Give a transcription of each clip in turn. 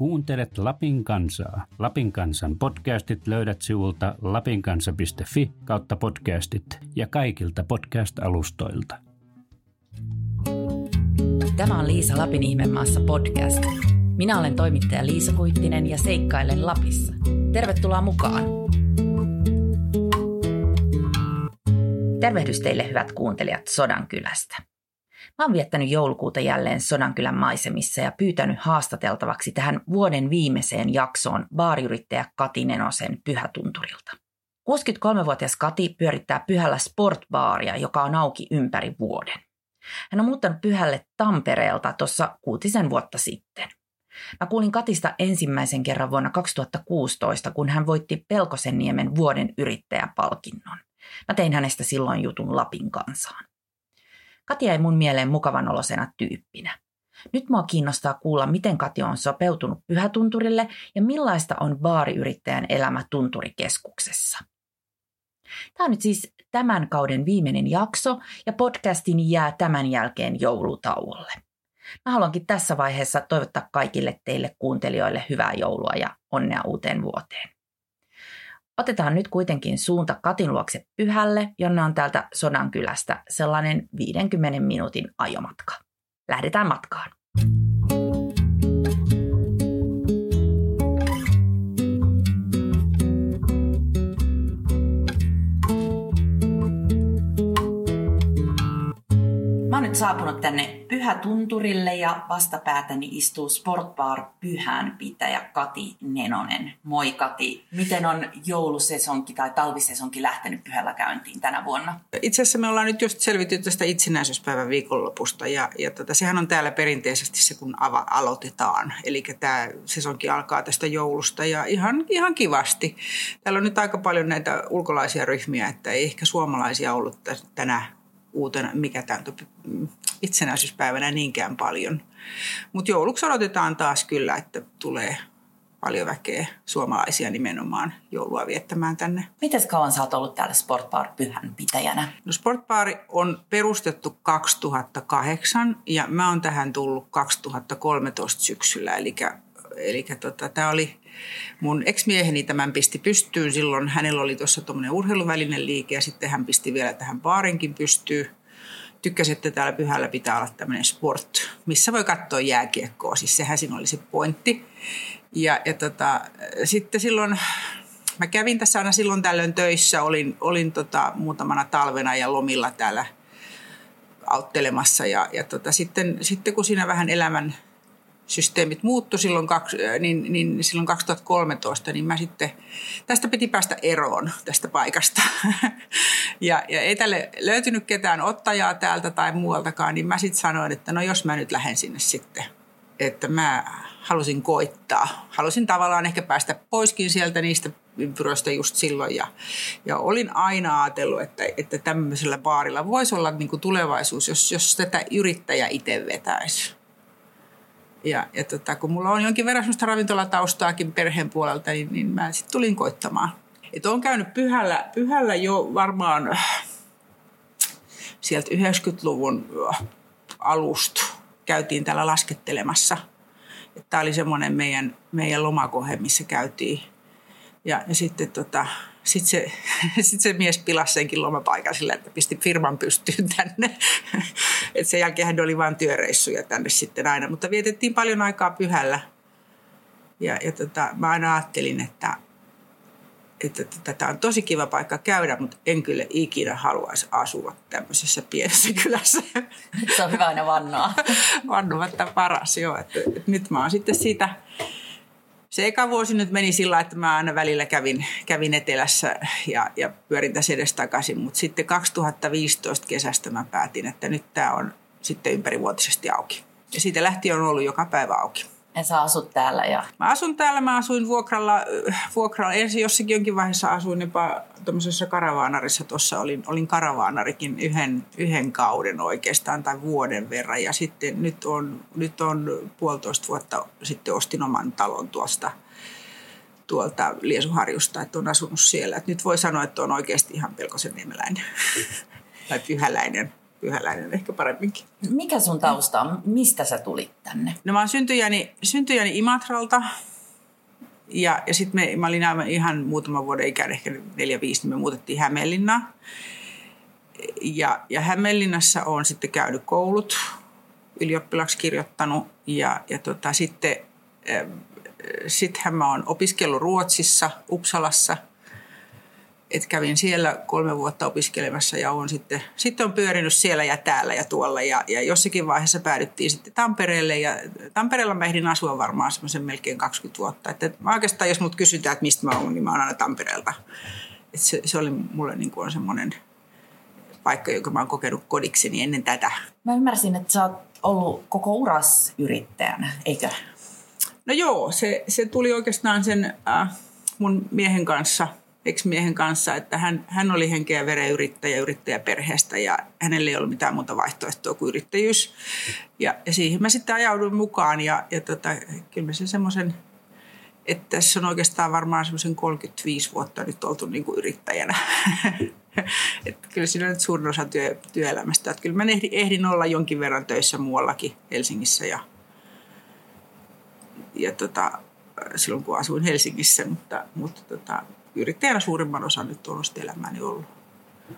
Kuuntelet Lapin kansaa. Lapin kansan podcastit löydät sivulta lapinkansa.fi kautta podcastit ja kaikilta podcast-alustoilta. Tämä on Liisa Lapin ihmemaassa podcast. Minä olen toimittaja Liisa Kuittinen ja seikkailen Lapissa. Tervetuloa mukaan! Tervehdys teille hyvät kuuntelijat Sodankylästä. Mä oon viettänyt joulukuuta jälleen Sodankylän maisemissa ja pyytänyt haastateltavaksi tähän vuoden viimeiseen jaksoon baariyrittäjä Kati Nenosen Pyhätunturilta. 63-vuotias Kati pyörittää Pyhällä sportbaaria, joka on auki ympäri vuoden. Hän on muuttanut Pyhälle Tampereelta tuossa kuutisen vuotta sitten. Mä kuulin Katista ensimmäisen kerran vuonna 2016, kun hän voitti Pelkosenniemen vuoden yrittäjäpalkinnon. Mä tein hänestä silloin jutun Lapin kansaan. Katja ei mun mieleen mukavan olosena tyyppinä. Nyt mua kiinnostaa kuulla, miten Katja on sopeutunut pyhätunturille ja millaista on baariyrittäjän elämä tunturikeskuksessa. Tämä on nyt siis tämän kauden viimeinen jakso ja podcastini jää tämän jälkeen joulutauolle. Mä haluankin tässä vaiheessa toivottaa kaikille teille kuuntelijoille hyvää joulua ja onnea uuteen vuoteen. Otetaan nyt kuitenkin suunta Katin luokse Pyhälle, jonne on täältä Sodankylästä sellainen 50 minuutin ajomatka. Lähdetään matkaan. Oon nyt saapunut tänne Pyhätunturille ja vastapäätäni istuu Sportbar Pyhän pitäjä Kati Nenonen. Moi Kati, miten on joulusesonki tai talvisesonki lähtenyt Pyhällä käyntiin tänä vuonna? Itse asiassa me ollaan nyt just selvitty tästä itsenäisyyspäivän viikonlopusta ja, ja tota, sehän on täällä perinteisesti se, kun ava, aloitetaan. Eli tämä sesonki alkaa tästä joulusta ja ihan, ihan kivasti. Täällä on nyt aika paljon näitä ulkolaisia ryhmiä, että ei ehkä suomalaisia ollut tänä uutena, mikä tämä on itsenäisyyspäivänä niinkään paljon. Mutta jouluksi odotetaan taas kyllä, että tulee paljon väkeä suomalaisia nimenomaan joulua viettämään tänne. Miten kauan sä oot ollut täällä Sportbar Pyhän pitäjänä? No Sportbar on perustettu 2008 ja mä oon tähän tullut 2013 syksyllä. Eli, eli tota, tämä oli mun ex-mieheni tämän pisti pystyyn silloin. Hänellä oli tuossa tuommoinen urheiluvälinen liike ja sitten hän pisti vielä tähän baarinkin pystyyn tykkäsin, että täällä pyhällä pitää olla tämmöinen sport, missä voi katsoa jääkiekkoa. Siis sehän siinä oli se pointti. Ja, ja tota, sitten silloin, mä kävin tässä aina silloin tällöin töissä, olin, olin tota, muutamana talvena ja lomilla täällä auttelemassa. Ja, ja tota, sitten, sitten kun siinä vähän elämän systeemit muuttu silloin, niin, niin silloin 2013, niin mä sitten, tästä piti päästä eroon tästä paikasta. ja, ja ei tälle löytynyt ketään ottajaa täältä tai muualtakaan, niin mä sitten sanoin, että no jos mä nyt lähden sinne sitten, että mä halusin koittaa. Halusin tavallaan ehkä päästä poiskin sieltä niistä ympyröistä just silloin. Ja, ja olin aina ajatellut, että, että tämmöisellä baarilla voisi olla niin kuin tulevaisuus, jos, jos tätä yrittäjä itse vetäisi. Ja, ja tota, kun mulla on jonkin verran sellaista ravintolataustaakin perheen puolelta, niin, niin mä sitten tulin koittamaan. Et on käynyt pyhällä, pyhällä jo varmaan sieltä 90-luvun alusta käytiin täällä laskettelemassa. Tämä oli semmoinen meidän, meidän lomakohe, missä käytiin. Ja, ja sitten tota, sitten se, sit se mies pilasi senkin lomapaikan sillä, että pisti firman pystyyn tänne. Et sen jälkeen hän oli vain työreissuja tänne sitten aina, mutta vietettiin paljon aikaa pyhällä. Ja, ja tota, mä aina ajattelin, että, että tätä tota, on tosi kiva paikka käydä, mutta en kyllä ikinä haluaisi asua tämmöisessä pienessä kylässä. Se on hyvä aina vannoa. Vannomatta paras, joo. Että, että nyt mä oon sitten siitä se eka vuosi nyt meni sillä, että mä aina välillä kävin, kävin etelässä ja, ja pyörin tässä edestakaisin, mutta sitten 2015 kesästä mä päätin, että nyt tämä on sitten ympärivuotisesti auki. Ja siitä lähtien on ollut joka päivä auki. Ja sä asut täällä ja... Mä asun täällä, mä asuin vuokralla, vuokralla ensin jossakin jonkin vaiheessa asuin jopa tuommoisessa karavaanarissa. Tuossa olin, olin karavaanarikin yhden, yhden kauden oikeastaan tai vuoden verran. Ja sitten nyt on, nyt on puolitoista vuotta sitten ostin oman talon tuosta tuolta Liesuharjusta, että on asunut siellä. Et nyt voi sanoa, että on oikeasti ihan pelkosen niemeläinen tai pyhäläinen. Pyhäläinen ehkä paremminkin. Mikä sun tausta on? Mistä sä tulit tänne? No mä oon syntyjäni, syntyjäni Imatralta. Ja, ja sitten me, mä olin aivan ihan muutaman vuoden ikäinen, ehkä neljä, viisi, niin me muutettiin Hämeenlinnaan. Ja, ja Hämeenlinnassa on sitten käynyt koulut, ylioppilaksi kirjoittanut ja, ja tota, sitten sittenhän mä oon opiskellut Ruotsissa, Uppsalassa. Et kävin siellä kolme vuotta opiskelemassa ja on sitten, sitten on pyörinyt siellä ja täällä ja tuolla. Ja, ja jossakin vaiheessa päädyttiin sitten Tampereelle ja Tampereella mä ehdin asua varmaan semmoisen melkein 20 vuotta. Että mä oikeastaan, jos mut kysytään, että mistä mä oon, niin mä oon aina Tampereelta. Et se, se oli mulle niin kuin on semmoinen paikka, jonka mä oon kokenut kodikseni ennen tätä. Mä ymmärsin, että sä oot ollut koko uras yrittäjänä, eikö? No joo, se, se tuli oikeastaan sen äh, mun miehen kanssa, ex-miehen kanssa, että hän, hän oli henkeä ja veren yrittäjä yrittäjäperheestä ja hänellä ei ollut mitään muuta vaihtoehtoa kuin yrittäjyys. Ja, ja siihen mä sitten ajauduin mukaan ja, ja tota, kyllä mä sen semmoisen, että tässä on oikeastaan varmaan semmoisen 35 vuotta nyt oltu niin kuin yrittäjänä. että kyllä siinä on nyt suurin osa työ, työelämästä. Että kyllä mä ehdin, ehdin olla jonkin verran töissä muuallakin Helsingissä ja ja tota, silloin kun asuin Helsingissä, mutta, mutta tota, yrittäjänä suurimman osan nyt on elämäni ollut.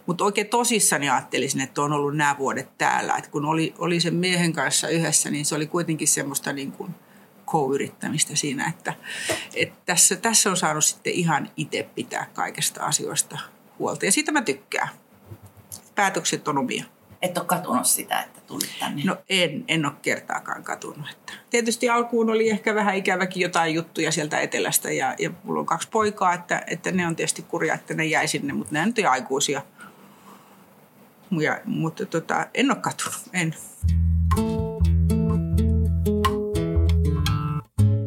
Mutta oikein tosissani ajattelisin, että on ollut nämä vuodet täällä. Et kun oli, oli sen miehen kanssa yhdessä, niin se oli kuitenkin semmoista niin kuin co-yrittämistä siinä, että, että tässä, tässä on saanut sitten ihan itse pitää kaikesta asioista huolta. Ja siitä mä tykkään. Päätökset on omia. Et ole katunut sitä, että tulit tänne? No en, en ole kertaakaan katunut. Että. Tietysti alkuun oli ehkä vähän ikäväkin jotain juttuja sieltä etelästä ja, ja mulla on kaksi poikaa, että, että ne on tietysti kurja, että ne jäi sinne, mutta ne on nyt aikuisia. Ja, mutta tota, en ole katunut, en.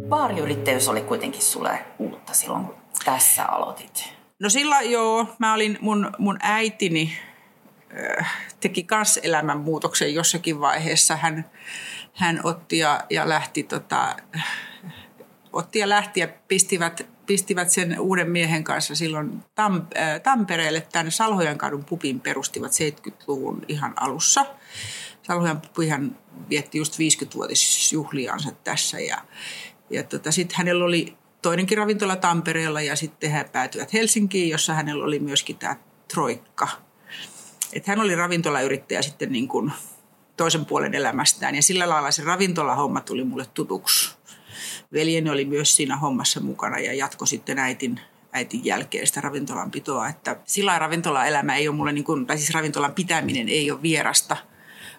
Baariyrittäjyys oli kuitenkin sulle uutta silloin, kun tässä aloitit. No silloin joo, mä olin mun, mun äitini teki kans elämänmuutoksen jossakin vaiheessa. Hän, hän otti ja, ja lähti tota, otti ja lähti ja pistivät, pistivät sen uuden miehen kanssa silloin äh, Tampereelle tänne Salhojan kadun pupin perustivat 70-luvun ihan alussa. Salhojan pupihan vietti just 50-vuotisjuhliansa tässä ja, ja tota, sitten hänellä oli toinenkin ravintola Tampereella ja sitten he päätyivät Helsinkiin, jossa hänellä oli myöskin tämä Troikka – että hän oli ravintolayrittäjä sitten niin kuin toisen puolen elämästään ja sillä lailla se ravintolahomma tuli mulle tutuksi. Veljeni oli myös siinä hommassa mukana ja jatko sitten äitin, äitin jälkeen sitä ravintolan pitoa. Että sillä ravintolaelämä ei ole mulle, niin kuin, tai siis ravintolan pitäminen ei ole vierasta,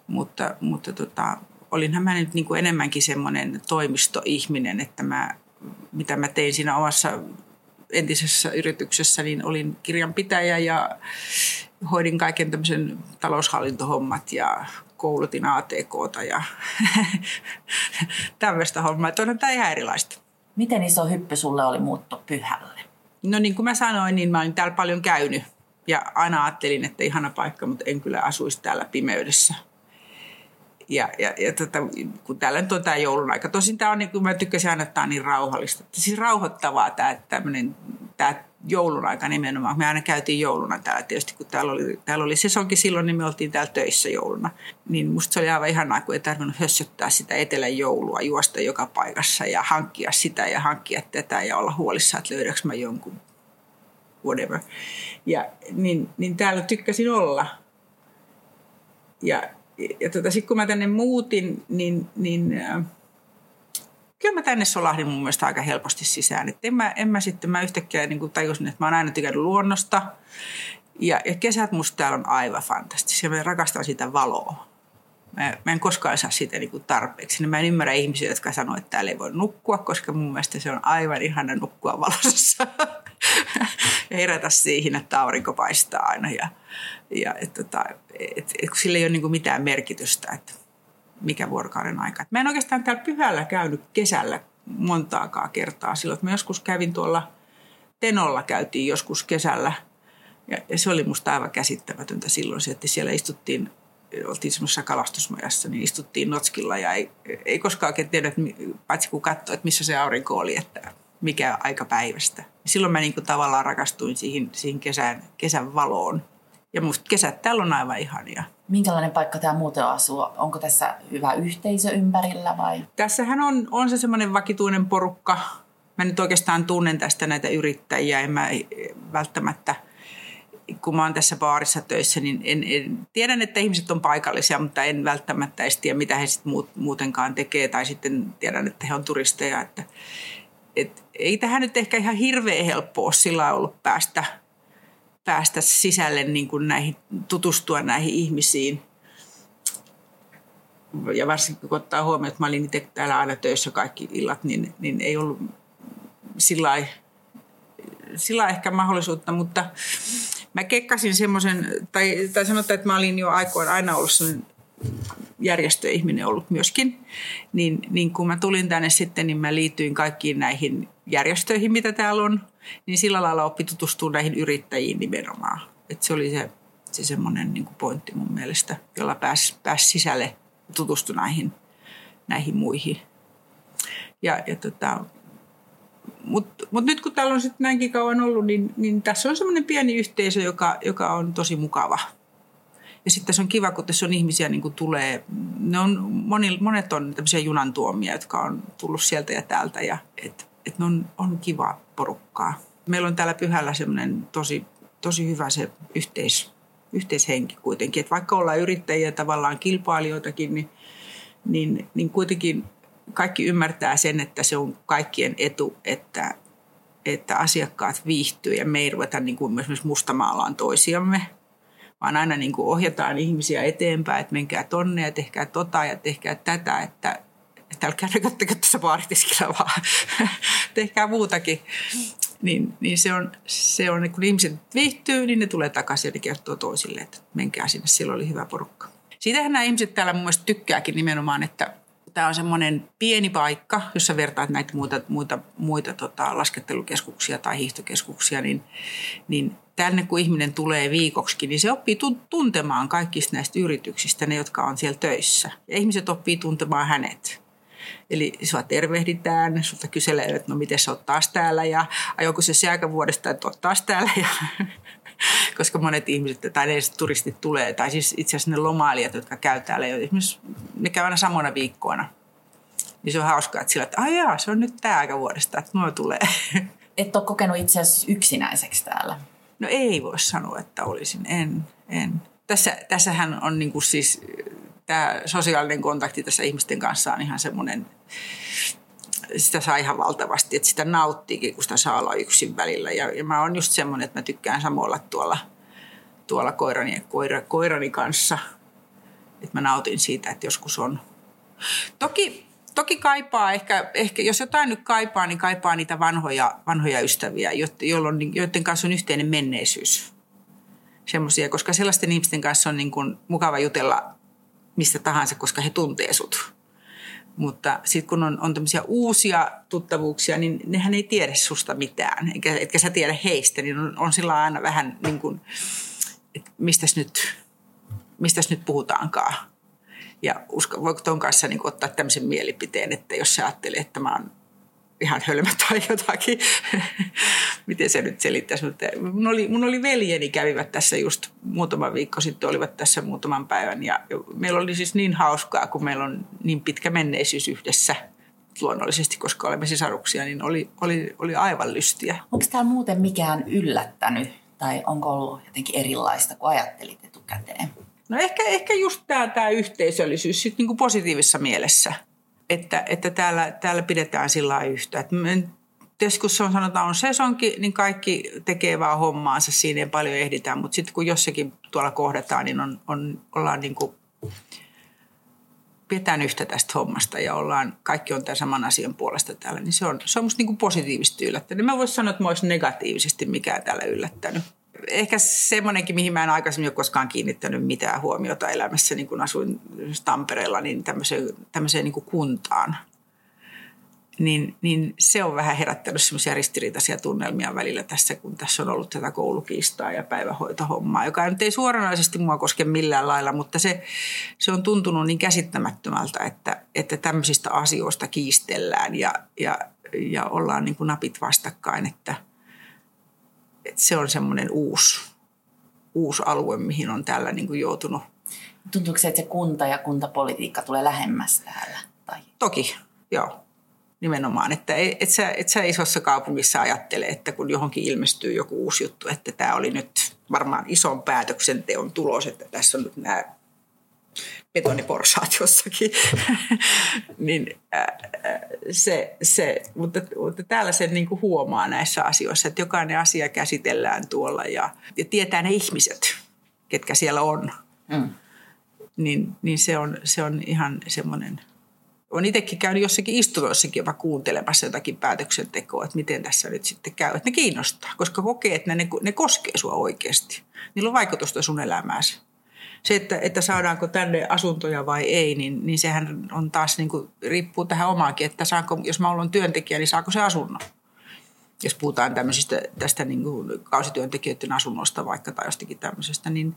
mutta, mutta tota, olinhan mä nyt niin kuin enemmänkin semmoinen toimistoihminen, että mä, mitä mä tein siinä omassa entisessä yrityksessä, niin olin kirjanpitäjä ja hoidin kaiken tämmöisen taloushallintohommat ja koulutin ATKta ja tämmöistä hommaa. Että on tämä ihan erilaista. Miten iso hyppy sulle oli muutto pyhälle? No niin kuin mä sanoin, niin mä olin täällä paljon käynyt. Ja aina ajattelin, että ihana paikka, mutta en kyllä asuisi täällä pimeydessä. Ja, ja, ja tota, kun täällä nyt on tämä joulun aika. Tosin tämä on, niin kuin mä tykkäsin aina, että tämä on niin rauhallista. Siis rauhoittavaa tämä, tämmöinen, tämä joulun aika nimenomaan. Me aina käytiin jouluna täällä tietysti, kun täällä oli, täällä oli sesonkin silloin, niin me oltiin täällä töissä jouluna. Niin musta se oli aivan ihanaa, kun ei tarvinnut hössöttää sitä etelän joulua, juosta joka paikassa ja hankkia sitä ja hankkia tätä ja olla huolissaan, että löydänkö mä jonkun whatever. Ja niin, niin täällä tykkäsin olla. Ja, ja tota, sitten kun mä tänne muutin, niin, niin äh, kyllä mä tänne solahdin mun mielestä aika helposti sisään. Et en, mä, en mä sitten, mä yhtäkkiä niin kuin tajusin, että mä oon aina tykännyt luonnosta. Ja, ja kesät musta täällä on aivan fantastisia. Mä rakastan sitä valoa. Mä, mä en koskaan saa sitä niin kuin tarpeeksi. Mä en ymmärrä ihmisiä, jotka sanoo, että täällä ei voi nukkua, koska mun mielestä se on aivan ihana nukkua valossa. ja herätä siihen, että aurinko paistaa aina. Ja, ja et, tota, et, et, kun sillä ei ole niin kuin mitään merkitystä. Että mikä vuorokauden aika. Mä en oikeastaan täällä pyhällä käynyt kesällä montaakaan kertaa silloin. Mä joskus kävin tuolla Tenolla käytiin joskus kesällä ja, se oli musta aivan käsittämätöntä silloin, että siellä istuttiin, oltiin semmoisessa kalastusmajassa, niin istuttiin notskilla ja ei, ei koskaan oikein tiedä, että, paitsi kun katsoi, että missä se aurinko oli, että mikä aika päivästä. Silloin mä niin kuin tavallaan rakastuin siihen, siihen kesän, kesän valoon. Ja musta kesät täällä on aivan ihania. Minkälainen paikka tämä muuten asuu? Onko tässä hyvä yhteisö ympärillä vai? Tässähän on, on se semmoinen vakituinen porukka. Mä nyt oikeastaan tunnen tästä näitä yrittäjiä. En mä välttämättä, kun mä oon tässä baarissa töissä, niin en, en, tiedän, että ihmiset on paikallisia, mutta en välttämättä edes tiedä, mitä he sitten muut, muutenkaan tekee. Tai sitten tiedän, että he on turisteja. Että, et, ei tähän nyt ehkä ihan hirveän helppoa sillä ollut päästä – päästä sisälle niin kuin näihin, tutustua näihin ihmisiin. Ja varsinkin kun ottaa huomioon, että mä olin itse täällä aina töissä kaikki illat, niin, niin ei ollut sillä sillä ehkä mahdollisuutta, mutta mä kekkasin semmoisen, tai, tai sanotaan, että mä olin jo aikoin aina ollut sellainen järjestöihminen ollut myöskin, niin, niin kun mä tulin tänne sitten, niin mä liityin kaikkiin näihin järjestöihin, mitä täällä on, niin sillä lailla oppi tutustua näihin yrittäjiin nimenomaan. Et se oli se, se semmoinen niin pointti mun mielestä, jolla pääsi pääs sisälle tutustua näihin, näihin muihin. Ja, ja tota, mutta mut nyt kun täällä on sitten näinkin kauan ollut, niin, niin tässä on semmoinen pieni yhteisö, joka, joka on tosi mukava. Ja sitten se on kiva, kun tässä on ihmisiä niin kuin tulee, ne on, moni, monet on tämmöisiä junantuomia, jotka on tullut sieltä ja täältä ja et, et ne on, on kiva porukkaa. Meillä on täällä pyhällä semmoinen tosi, tosi hyvä se yhteis, yhteishenki kuitenkin, että vaikka ollaan yrittäjiä tavallaan kilpailijoitakin, niin, niin, niin kuitenkin kaikki ymmärtää sen, että se on kaikkien etu, että, että asiakkaat viihtyy ja me ei ruveta niin kuin esimerkiksi mustamaalaan toisiamme, vaan aina niin kuin ohjataan ihmisiä eteenpäin, että menkää tonne ja tehkää tota ja tehkää tätä, että, että älkää rököttäkö tässä baaritiskillä vaan, tehkää muutakin. Niin, niin se on, se on, kun ihmiset viihtyy, niin ne tulee takaisin ja kertoo toisille, että menkää sinne, silloin oli hyvä porukka. Siitähän nämä ihmiset täällä mun mielestä tykkääkin nimenomaan, että tämä on semmoinen pieni paikka, jossa vertaat näitä muita, muita, muita tota, laskettelukeskuksia tai hiihtokeskuksia, niin, niin tänne kun ihminen tulee viikoksi, niin se oppii tuntemaan kaikista näistä yrityksistä, ne jotka on siellä töissä. Ja ihmiset oppii tuntemaan hänet. Eli sua tervehditään, sulta kyselee, että no miten sä oot taas täällä ja ajoiko se se aika vuodesta, että oot taas täällä. Ja, koska monet ihmiset tai ne turistit tulee, tai siis itse asiassa ne lomailijat, jotka käy täällä, esimerkiksi ne käy aina samana viikkoina. Niin se on hauskaa, että sillä, että jaa, se on nyt tämä aika vuodesta, että nuo tulee. Et ole kokenut itse asiassa yksinäiseksi täällä? No ei voi sanoa, että olisin. En, en. Tässä, tässähän on niin kuin siis tämä sosiaalinen kontakti tässä ihmisten kanssa on ihan semmoinen, sitä saa ihan valtavasti, että sitä nauttiikin, kun sitä saa olla yksin välillä. Ja, ja mä oon just semmoinen, että mä tykkään samoilla tuolla, tuolla koirani, koira, koirani kanssa. Että mä nautin siitä, että joskus on. Toki, toki kaipaa ehkä, ehkä, jos jotain nyt kaipaa, niin kaipaa niitä vanhoja, vanhoja ystäviä, jolloin, joiden kanssa on yhteinen menneisyys. Semmoisia, koska sellaisten ihmisten kanssa on niin kuin mukava jutella mistä tahansa, koska he tuntee sut. Mutta sitten kun on, on tämmöisiä uusia tuttavuuksia, niin nehän ei tiedä susta mitään, eikä, etkä sä tiedä heistä, niin on, on sillä aina vähän niin kuin, että mistäs nyt, mistäs nyt puhutaankaan. Ja usko, voiko ton kanssa niin ottaa tämmöisen mielipiteen, että jos sä ajattelee, että mä oon ihan hölmö tai jotakin. Miten se nyt selittäisi? Mutta mun, oli, mun oli veljeni kävivät tässä just muutama viikko sitten, olivat tässä muutaman päivän. Ja meillä oli siis niin hauskaa, kun meillä on niin pitkä menneisyys yhdessä luonnollisesti, koska olemme sisaruksia, niin oli, oli, oli aivan lystiä. Onko täällä muuten mikään yllättänyt tai onko ollut jotenkin erilaista kuin ajattelit etukäteen? No ehkä, ehkä just tämä, tämä yhteisöllisyys sit niin kuin positiivisessa mielessä – että, että täällä, täällä pidetään sillä yhtä. Että tietysti kun se on, sanotaan on sesonki, niin kaikki tekee vaan hommaansa, siinä ei paljon ehditään. Mutta sitten kun jossakin tuolla kohdataan, niin on, on, ollaan niin kuin, pidetään yhtä tästä hommasta ja ollaan, kaikki on tämän saman asian puolesta täällä, niin se on, se on musta niin kuin positiivisesti yllättänyt. Mä voisin sanoa, että mä olisin negatiivisesti mikään täällä yllättänyt ehkä semmoinenkin, mihin mä en aikaisemmin ole koskaan kiinnittänyt mitään huomiota elämässä, niin kun asuin Tampereella, niin tämmöiseen, tämmöiseen niin kuin kuntaan. Niin, niin se on vähän herättänyt semmoisia ristiriitaisia tunnelmia välillä tässä, kun tässä on ollut tätä koulukiistaa ja päivähoitohommaa, joka nyt ei suoranaisesti mua koske millään lailla, mutta se, se on tuntunut niin käsittämättömältä, että, että tämmöisistä asioista kiistellään ja, ja, ja ollaan niin kuin napit vastakkain, että – että se on semmoinen uusi, uusi alue, mihin on tällä niin kuin joutunut Tuntuuko se, että se kunta ja kuntapolitiikka tulee lähemmäs täällä? Tai? Toki, joo. Nimenomaan, että et sä, et sä isossa kaupungissa ajattele, että kun johonkin ilmestyy joku uusi juttu, että tämä oli nyt varmaan ison päätöksenteon tulos, että tässä on nyt nämä betoniporsaat jossakin. niin, äh, se, se, mutta, mutta täällä se niin kuin huomaa näissä asioissa, että jokainen asia käsitellään tuolla ja, ja tietää ne ihmiset, ketkä siellä on. Mm. Niin, niin se, on, se on ihan semmoinen – olen itsekin käynyt jossakin istunnoissakin jopa kuuntelemassa jotakin päätöksentekoa, että miten tässä nyt sitten käy. Että ne kiinnostaa, koska kokee, että ne, ne koskee sua oikeasti. Niillä on vaikutusta sun elämääsi. Se, että, että saadaanko tänne asuntoja vai ei, niin, niin sehän on taas, niin kuin, riippuu tähän omaakin, että saanko, jos mä olen työntekijä, niin saako se asunnon jos puhutaan tämmöisistä tästä niin kuin kausityöntekijöiden asunnosta vaikka tai jostakin tämmöisestä, niin,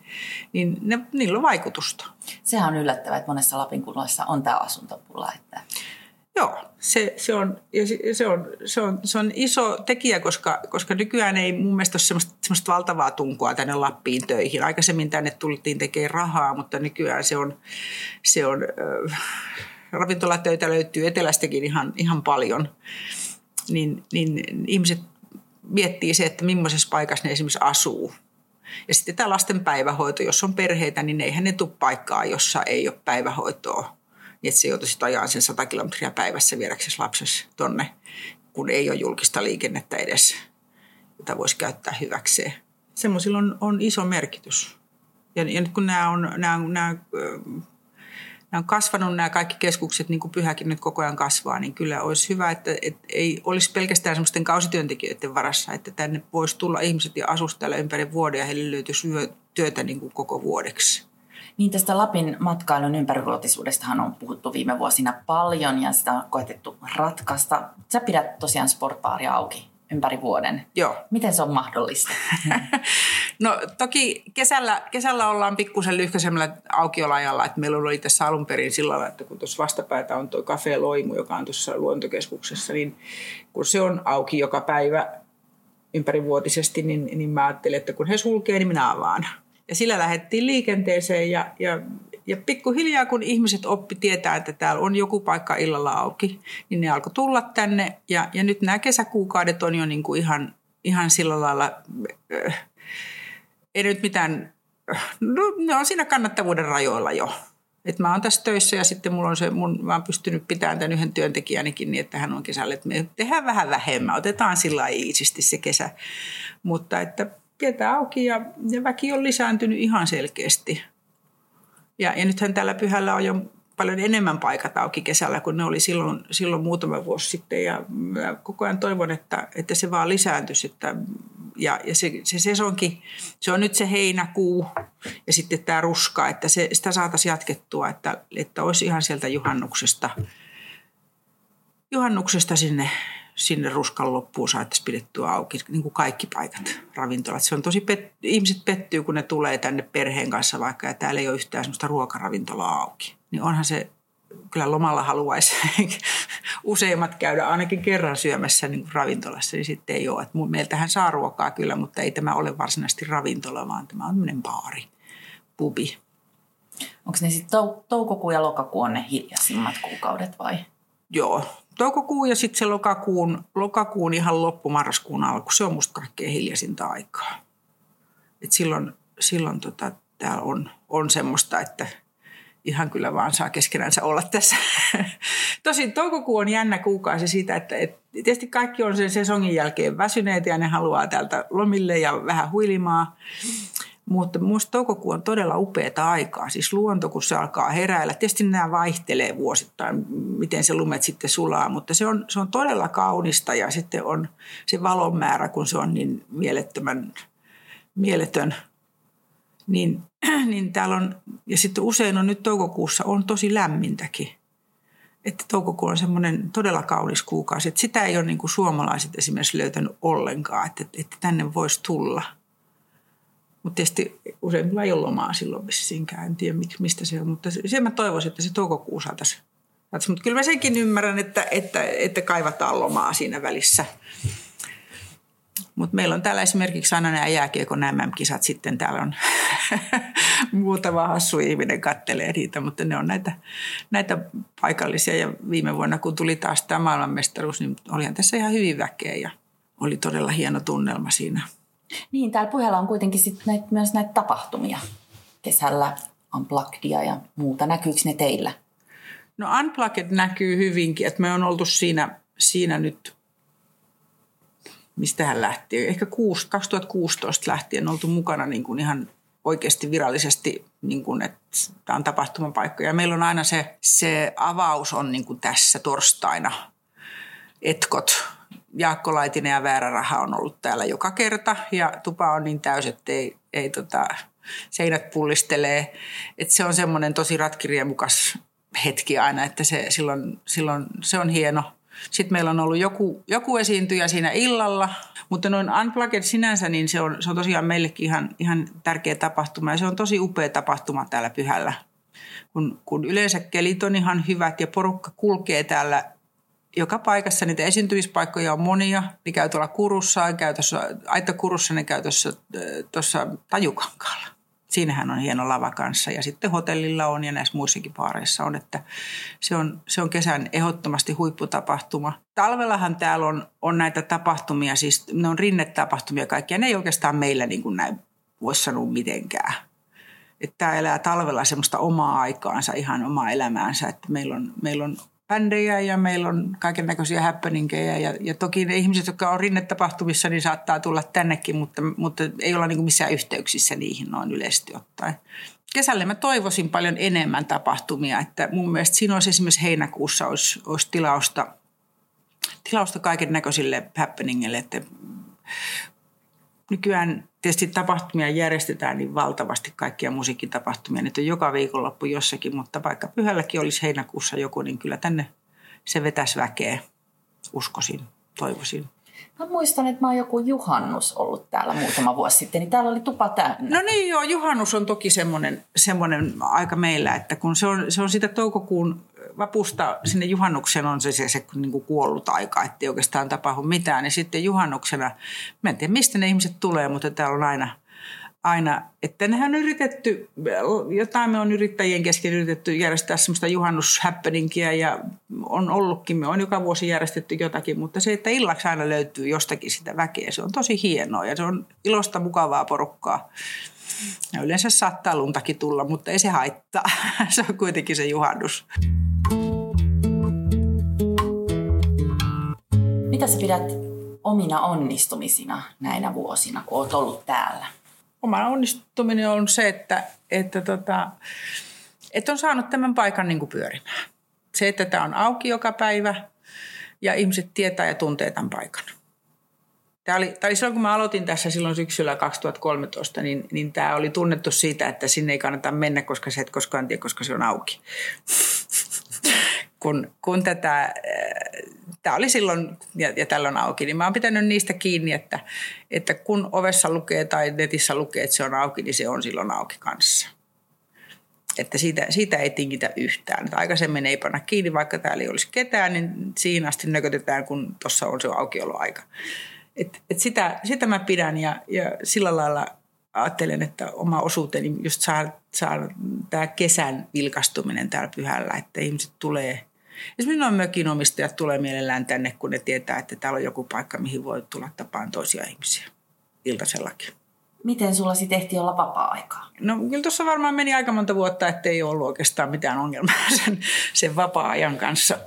niin ne, niillä on vaikutusta. Sehän on yllättävää, että monessa Lapin kunnassa on tämä asuntopula. Että... Joo, se, se, on, ja se, on, se, on, se on iso tekijä, koska, koska nykyään ei mun mielestä ole semmoista, semmoista valtavaa tunkoa tänne Lappiin töihin. Aikaisemmin tänne tultiin tekemään rahaa, mutta nykyään se on, se on äh, ravintolatöitä löytyy etelästäkin ihan, ihan paljon niin, niin ihmiset miettii se, että millaisessa paikassa ne esimerkiksi asuu. Ja sitten tämä lasten päivähoito, jos on perheitä, niin eihän ne tule paikkaa, jossa ei ole päivähoitoa. Niin että se joutuisi ajaa sen 100 kilometriä päivässä viedäksesi lapsesi tonne, kun ei ole julkista liikennettä edes, jota voisi käyttää hyväkseen. Semmoisilla on, on iso merkitys. Ja, ja nyt kun nämä, on, nämä, nämä nämä on kasvanut nämä kaikki keskukset, niin kuin Pyhäkin nyt koko ajan kasvaa, niin kyllä olisi hyvä, että, että ei olisi pelkästään semmoisten kausityöntekijöiden varassa, että tänne voisi tulla ihmiset ja asustella ympäri vuoden ja heille löytyisi työtä niin kuin koko vuodeksi. Niin tästä Lapin matkailun ympärivuotisuudestahan on puhuttu viime vuosina paljon ja sitä on koetettu ratkaista. Sä pidät tosiaan sportbaaria auki ympäri vuoden. Joo. Miten se on mahdollista? no toki kesällä, kesällä ollaan pikkusen lyhkäisemmällä aukiolajalla, että meillä oli tässä alun perin sillä lailla, että kun tuossa vastapäätä on tuo Cafe Loimu, joka on tuossa luontokeskuksessa, niin kun se on auki joka päivä ympärivuotisesti, niin, niin mä ajattelin, että kun he sulkee, niin minä avaan. Ja sillä lähdettiin liikenteeseen ja, ja ja pikkuhiljaa, kun ihmiset oppi tietää, että täällä on joku paikka illalla auki, niin ne alkoi tulla tänne. Ja, ja nyt nämä kesäkuukaudet on jo niin kuin ihan, ihan sillä lailla, äh, ei nyt mitään, no, ne on siinä kannattavuuden rajoilla jo. Et mä oon tässä töissä ja sitten mulla on se, mun, mä oon pystynyt pitämään tämän yhden työntekijänikin niin, että hän on kesällä, että me tehdään vähän vähemmän, otetaan sillä iisisti se kesä. Mutta että pidetään auki ja, ja väki on lisääntynyt ihan selkeästi. Ja, ja nythän tällä pyhällä on jo paljon enemmän paikat auki kesällä kuin ne oli silloin, silloin muutama vuosi sitten. Ja mä koko ajan toivon, että, että se vaan lisääntyisi. Että, ja ja se, se sesonki, se on nyt se heinäkuu ja sitten tämä ruska, että se, sitä saataisiin jatkettua, että, että olisi ihan sieltä juhannuksesta, juhannuksesta sinne sinne ruskan loppuun saataisiin pidettyä auki niin kuin kaikki paikat, ravintolat. Se on tosi, pet- ihmiset pettyy, kun ne tulee tänne perheen kanssa vaikka ja täällä ei ole yhtään sellaista ruokaravintolaa auki. Niin onhan se, kyllä lomalla haluaisi useimmat käydä ainakin kerran syömässä niin kuin ravintolassa, niin sitten ei ole. Että meiltähän saa ruokaa kyllä, mutta ei tämä ole varsinaisesti ravintola, vaan tämä on tämmöinen baari, pubi. Onko ne sitten tou- toukokuu ja lokakuu on ne hiljaisimmat kuukaudet vai? Joo, toukokuu ja sitten se lokakuun, lokakuun ihan loppumarraskuun alku, se on musta kaikkein hiljaisinta aikaa. Et silloin silloin tota, täällä on, on semmoista, että ihan kyllä vaan saa keskenänsä olla tässä. Tosin toukokuu on jännä kuukausi siitä, että et, tietysti kaikki on sen sesongin jälkeen väsyneet ja ne haluaa täältä lomille ja vähän huilimaa. Mutta minusta toukokuu on todella upeata aikaa, siis luonto kun se alkaa heräillä. Tietysti nämä vaihtelee vuosittain, miten se lumet sitten sulaa, mutta se on, se on todella kaunista ja sitten on se valon määrä, kun se on niin mielettömän, mieletön. Niin, niin täällä on, ja sitten usein on nyt toukokuussa on tosi lämmintäkin. Että toukokuu on semmoinen todella kaunis kuukausi. Että sitä ei ole niin kuin suomalaiset esimerkiksi löytänyt ollenkaan, että, että tänne voisi tulla – mutta tietysti useimmilla ei ole lomaa silloin vissiinkään. En tiedä mistä se on, mutta se mä toivoisin, että se toukokuu saataisiin. Mutta kyllä mä senkin ymmärrän, että, että, että kaivataan lomaa siinä välissä. Mutta meillä on täällä esimerkiksi aina nämä jääkiekon MM-kisat sitten. Täällä on muutama hassu ihminen kattelee niitä, mutta ne on näitä, näitä paikallisia. Ja viime vuonna, kun tuli taas tämä maailmanmestaruus, niin olihan tässä ihan hyvin väkeä ja oli todella hieno tunnelma siinä. Niin, täällä puheella on kuitenkin sit näitä, myös näitä tapahtumia kesällä, Unpluggedia ja muuta. Näkyykö ne teillä? No Unplugged näkyy hyvinkin, että me on oltu siinä, siinä nyt, mistä hän lähti, ehkä 2016 lähtien oltu mukana niin kuin ihan oikeasti virallisesti, niin kuin, että tämä on tapahtumapaikka. Ja meillä on aina se, se avaus on niin kuin tässä torstaina. Etkot, Jaakko Laitinen ja Väärä Raha on ollut täällä joka kerta ja tupa on niin täys, että ei, ei tota, seinät pullistelee. Että se on semmoinen tosi ratkiriemukas hetki aina, että se, silloin, silloin se on hieno. Sitten meillä on ollut joku, joku esiintyjä siinä illalla, mutta noin Unplugged sinänsä, niin se on, se on tosiaan meillekin ihan, ihan tärkeä tapahtuma ja se on tosi upea tapahtuma täällä pyhällä. Kun, kun yleensä kelit on ihan hyvät ja porukka kulkee täällä joka paikassa, niitä esiintymispaikkoja on monia. Ne käy tuolla Kurussa, käy tuossa, Aitta Kurussa, ne käy tuossa Tajukankaalla siinähän on hieno lava kanssa ja sitten hotellilla on ja näissä muissakin paareissa on, että se on, se on kesän ehdottomasti huipputapahtuma. Talvellahan täällä on, on näitä tapahtumia, siis ne on rinnetapahtumia kaikkia, ne ei oikeastaan meillä niin kuin näin voisi sanoa mitenkään. Että tämä elää talvella semmoista omaa aikaansa, ihan omaa elämäänsä, että meillä on, meillä on bändejä ja meillä on kaiken näköisiä happeningejä. Ja, ja toki ne ihmiset, jotka on rinnetapahtumissa, niin saattaa tulla tännekin, mutta, mutta ei olla niin missään yhteyksissä niihin noin yleisesti ottaen. Kesällä mä toivoisin paljon enemmän tapahtumia, että mun mielestä siinä olisi esimerkiksi heinäkuussa olisi, olisi tilausta, tilausta kaiken näköisille happeningille, että nykyään tietysti tapahtumia järjestetään niin valtavasti, kaikkia musiikkitapahtumia. Nyt on joka viikonloppu jossakin, mutta vaikka pyhälläkin olisi heinäkuussa joku, niin kyllä tänne se vetäisi väkeä, uskoisin, toivoisin. Mä muistan, että mä oon joku juhannus ollut täällä muutama vuosi sitten, niin täällä oli tupa täynnä. No niin joo, juhannus on toki semmoinen, semmoinen aika meillä, että kun se on, se on sitä toukokuun vapusta sinne juhannukseen on se, se, se niin kuin kuollut aika, ettei oikeastaan tapahdu mitään. Ja sitten juhannuksena, mä en tiedä mistä ne ihmiset tulee, mutta täällä on aina, aina että nehän on yritetty, jotain me on yrittäjien kesken yritetty järjestää semmoista juhannushappeningia ja on ollutkin, me on joka vuosi järjestetty jotakin, mutta se, että illaksi aina löytyy jostakin sitä väkeä, se on tosi hienoa ja se on ilosta mukavaa porukkaa. Ja yleensä saattaa luntakin tulla, mutta ei se haittaa. se on kuitenkin se juhannus. Mitä sä pidät omina onnistumisina näinä vuosina, kun oot ollut täällä? Oma onnistuminen on se, että, että, tota, että on saanut tämän paikan niin kuin pyörimään. Se, että tämä on auki joka päivä ja ihmiset tietää ja tuntee tämän paikan. Tämä oli, tai silloin kun mä aloitin tässä silloin syksyllä 2013, niin, niin tämä oli tunnettu siitä, että sinne ei kannata mennä, koska se et koskaan tiedä, koska se on auki. kun, kun tätä, tämä oli silloin, ja, ja tällöin auki, niin mä oon pitänyt niistä kiinni, että, että kun ovessa lukee tai netissä lukee, että se on auki, niin se on silloin auki kanssa. Että siitä, siitä ei tingitä yhtään. Että aikaisemmin ei panna kiinni, vaikka täällä ei olisi ketään, niin siinä asti nökötetään, kun tuossa on se aukioloaika. Et, et sitä, sitä mä pidän ja, ja sillä lailla ajattelen, että oma osuuteni just saa, saa tämä kesän vilkastuminen täällä pyhällä, että ihmiset tulee – Esimerkiksi noin mökinomistajat tulee mielellään tänne, kun ne tietää, että täällä on joku paikka, mihin voi tulla tapaan toisia ihmisiä iltasellakin. Miten sulla sitten ehti olla vapaa-aikaa? No kyllä tuossa varmaan meni aika monta vuotta, ettei ollut oikeastaan mitään ongelmaa sen, sen vapaa-ajan kanssa.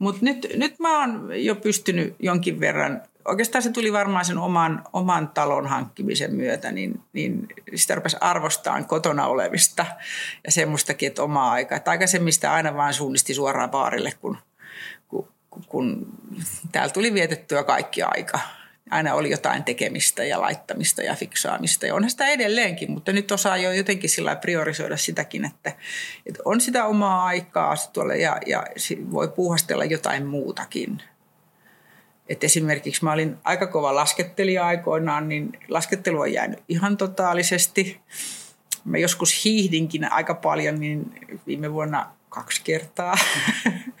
Mutta nyt, nyt mä oon jo pystynyt jonkin verran oikeastaan se tuli varmaan sen oman, oman talon hankkimisen myötä, niin, niin sitä rupesi arvostamaan kotona olevista ja semmoistakin, että omaa aikaa. Että aikaisemmin sitä aina vain suunnisti suoraan baarille, kun, kun, kun täällä tuli vietettyä kaikki aika. Aina oli jotain tekemistä ja laittamista ja fiksaamista ja onhan sitä edelleenkin, mutta nyt osaa jo jotenkin sillä priorisoida sitäkin, että, että on sitä omaa aikaa tuolla ja, ja voi puuhastella jotain muutakin – et esimerkiksi mä olin aika kova laskettelija aikoinaan, niin laskettelu on jäänyt ihan totaalisesti. Mä joskus hiihdinkin aika paljon, niin viime vuonna kaksi kertaa.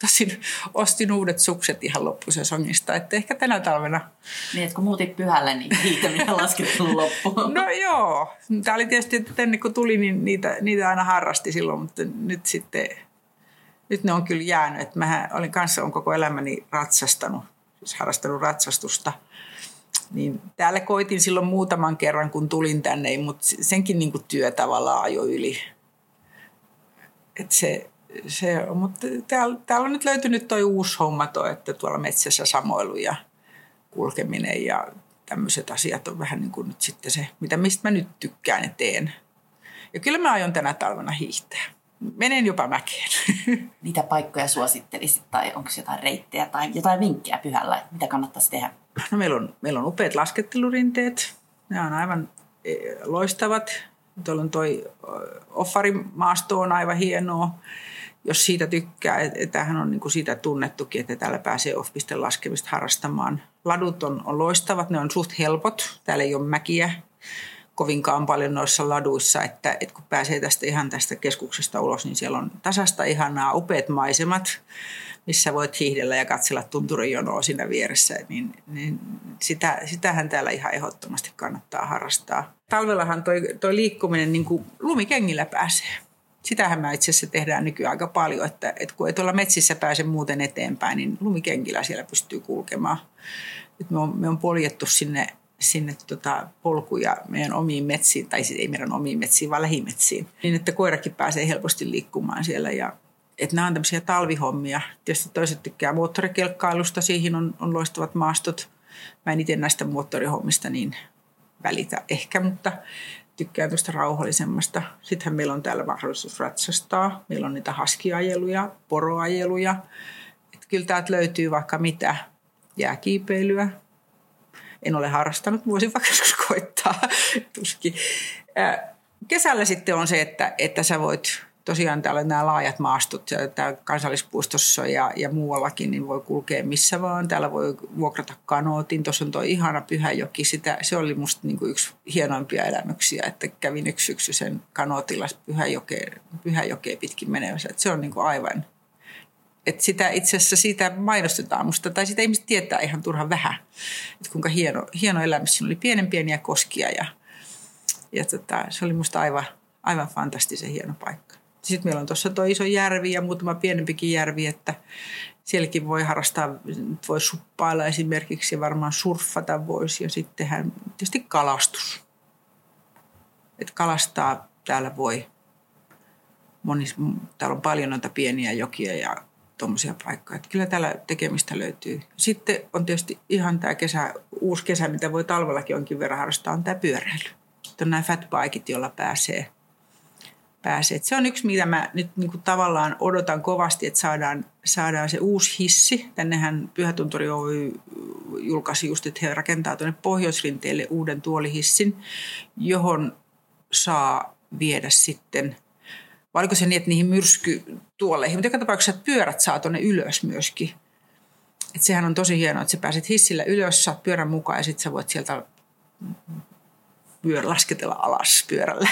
Tosin ostin uudet sukset ihan loppusesongista, että ehkä tänä talvena. Niin, että kun muutit pyhälle, niin hiihtäminen laskettu loppuun. No joo. Tämä oli tietysti, että tänne kun tuli, niin niitä, niitä aina harrasti silloin, mutta nyt sitten, nyt ne on kyllä jäänyt. Että mä olin kanssa on koko elämäni ratsastanut, siis harrastanut ratsastusta. Niin täällä koitin silloin muutaman kerran, kun tulin tänne, mutta senkin niin kuin työ tavallaan ajo yli. Et se, se, mutta täällä, täällä on nyt löytynyt toi uusi homma, toi, että tuolla metsässä samoilu ja kulkeminen ja tämmöiset asiat on vähän niin kuin nyt sitten se, mitä mistä mä nyt tykkään ja teen. Ja kyllä mä aion tänä talvena hiihtää. Menen jopa mäkeen. Mitä paikkoja suosittelisit tai onko jotain reittejä tai jotain vinkkejä pyhällä, että mitä kannattaisi tehdä? No meillä on, meillä on upeat laskettelurinteet. Ne on aivan e, loistavat. Tuolla on toi Offarimaasto on aivan hienoa, jos siitä tykkää. Tämähän on niin kuin siitä tunnettukin, että täällä pääsee off laskemista harrastamaan. Ladut on, on loistavat, ne on suht helpot. Täällä ei ole mäkiä kovinkaan paljon noissa laduissa, että, että kun pääsee tästä ihan tästä keskuksesta ulos, niin siellä on tasasta ihanaa upeat maisemat, missä voit hiihdellä ja katsella tunturijonoa siinä vieressä, niin, niin sitä, sitähän täällä ihan ehdottomasti kannattaa harrastaa. Talvellahan toi, toi liikkuminen niin kuin lumikengillä pääsee. Sitähän me itse asiassa tehdään nykyään aika paljon, että, että kun ei tuolla metsissä pääse muuten eteenpäin, niin lumikengillä siellä pystyy kulkemaan. Nyt me on, me on poljettu sinne sinne tota polkuja meidän omiin metsiin, tai siis ei meidän omiin metsiin, vaan lähimetsiin, niin että koirakin pääsee helposti liikkumaan siellä. Ja, että nämä on tämmöisiä talvihommia. Tietysti toiset tykkää moottorikelkkailusta, siihen on, on loistavat maastot. Mä en itse näistä moottorihommista niin välitä ehkä, mutta tykkään tuosta rauhallisemmasta. Sittenhän meillä on täällä mahdollisuus ratsastaa. Meillä on niitä haskiajeluja, poroajeluja. Että kyllä täältä löytyy vaikka mitä jääkiipeilyä, en ole harrastanut, voisin vaikka joskus koittaa, tuskin. Kesällä sitten on se, että, että sä voit, tosiaan täällä nämä laajat maastot täällä kansallispuistossa ja, ja muuallakin, niin voi kulkea missä vaan. Täällä voi vuokrata kanootin. Tuossa on tuo ihana Pyhäjoki. Sitä, se oli musta niin kuin yksi hienoimpia elämyksiä, että kävin yksi syksy sen kanootilla Pyhäjokeen, Pyhäjokeen pitkin menemässä. Se on niin kuin aivan että sitä itse asiassa siitä mainostetaan musta, tai sitä ihmiset tietää ihan turhan vähän, että kuinka hieno, hieno elämä. Siinä oli pienen pieniä koskia ja, ja tota, se oli musta aivan, aivan fantastisen hieno paikka. Sitten meillä on tuossa tuo iso järvi ja muutama pienempikin järvi, että sielläkin voi harrastaa, voi suppailla esimerkiksi ja varmaan surffata voisi ja sittenhän tietysti kalastus. Että kalastaa täällä voi. Monis, täällä on paljon noita pieniä jokia ja tuommoisia paikkoja. Että kyllä täällä tekemistä löytyy. Sitten on tietysti ihan tämä kesä, uusi kesä, mitä voi talvellakin onkin verran harrastaa, on tämä pyöräily. Sitten on nämä fatbikeit, joilla pääsee. Pääsee. Et se on yksi, mitä mä nyt niin kuin tavallaan odotan kovasti, että saadaan, saadaan se uusi hissi. Tännehän Pyhätunturi Oy julkaisi just, että he rakentaa tuonne Pohjoisrinteelle uuden tuolihissin, johon saa viedä sitten – vai oliko se niin, että niihin myrskytuoleihin, mutta joka tapauksessa pyörät saa tuonne ylös myöskin. Et sehän on tosi hienoa, että sä pääset hissillä ylös, saat pyörän mukaan ja sitten sä voit sieltä pyörä, lasketella alas pyörällä.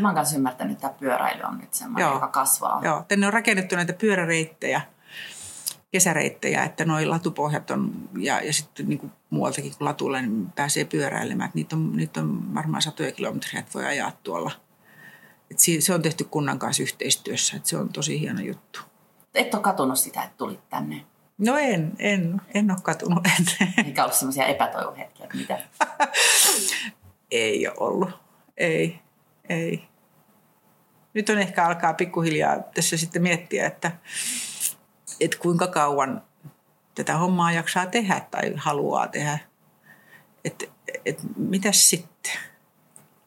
mä oon kanssa ymmärtänyt, että pyöräily on nyt semmoinen, Joo. joka kasvaa. Joo, tänne on rakennettu näitä pyöräreittejä, kesäreittejä, että noin latupohjat on, ja, ja sitten niin kuin muualtakin kuin latulle niin pääsee pyöräilemään. Niitä on, niitä on varmaan satoja kilometriä, että voi ajaa tuolla – et se on tehty kunnan kanssa yhteistyössä, että se on tosi hieno juttu. Et ole katunut sitä, että tulit tänne? No en, en, en ole katunut. En. Eikä ollut sellaisia epätoivohetkiä, että mitä? ei ole ollut, ei, ei. Nyt on ehkä alkaa pikkuhiljaa tässä sitten miettiä, että, että kuinka kauan tätä hommaa jaksaa tehdä tai haluaa tehdä. Että et, mitäs sitten?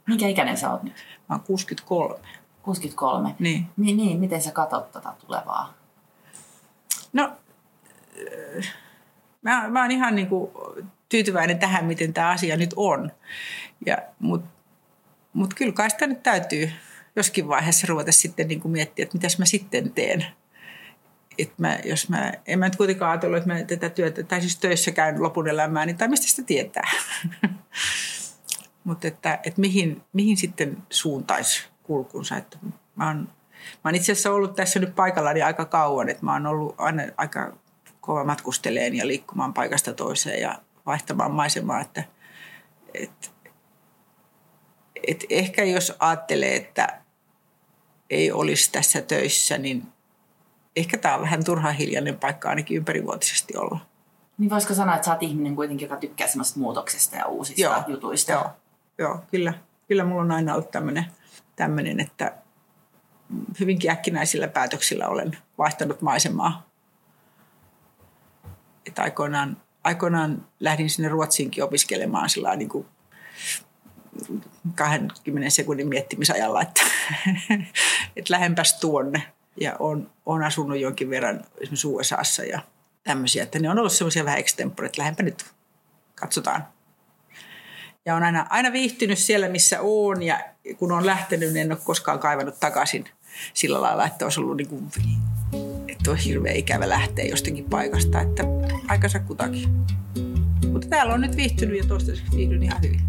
Minkä ikäinen sä oot nyt? Mä oon 63. 63? Niin. Niin, niin. miten sä katsot tätä tulevaa? No, mä, mä oon ihan niin kuin tyytyväinen tähän, miten tämä asia nyt on. Mutta mut kyllä kai sitä nyt täytyy joskin vaiheessa ruveta sitten niin kuin miettiä, että mitäs mä sitten teen. Et mä, jos mä, en mä nyt kuitenkaan ajatellut, että mä tätä työtä, tai siis töissä käyn lopun elämääni, tai mistä sitä tietää. Mutta että, että mihin, mihin sitten suuntaisi kulkunsa. Että mä oon Mä oon itse asiassa ollut tässä nyt paikallani aika kauan, että mä oon ollut aina aika kova matkusteleen ja liikkumaan paikasta toiseen ja vaihtamaan maisemaa, että, että, että ehkä jos ajattelee, että ei olisi tässä töissä, niin ehkä tämä on vähän turha hiljainen paikka ainakin ympärivuotisesti olla. Niin voisiko sanoa, että sä oot ihminen kuitenkin, joka tykkää semmoista muutoksesta ja uusista joo, jutuista? Joo, joo kyllä. Kyllä mulla on aina ollut tämmöinen, että hyvinkin äkkinäisillä päätöksillä olen vaihtanut maisemaa. Että aikoinaan, aikoinaan lähdin sinne Ruotsiinkin opiskelemaan sillä niin kuin 20 sekunnin miettimisajalla, että, että lähempäs tuonne. Ja on, on asunut jonkin verran esimerkiksi USAssa ja tämmöisiä, että ne on ollut semmoisia vähän extempore, että lähempä nyt katsotaan. Ja on aina, aina viihtynyt siellä, missä on ja kun on lähtenyt, niin en ole koskaan kaivannut takaisin sillä lailla, että olisi ollut niin kuin, että on hirveä ikävä lähteä jostakin paikasta, että aikansa kutakin. Mutta täällä on nyt viihtynyt ja toistaiseksi viihdyn ihan hyvin.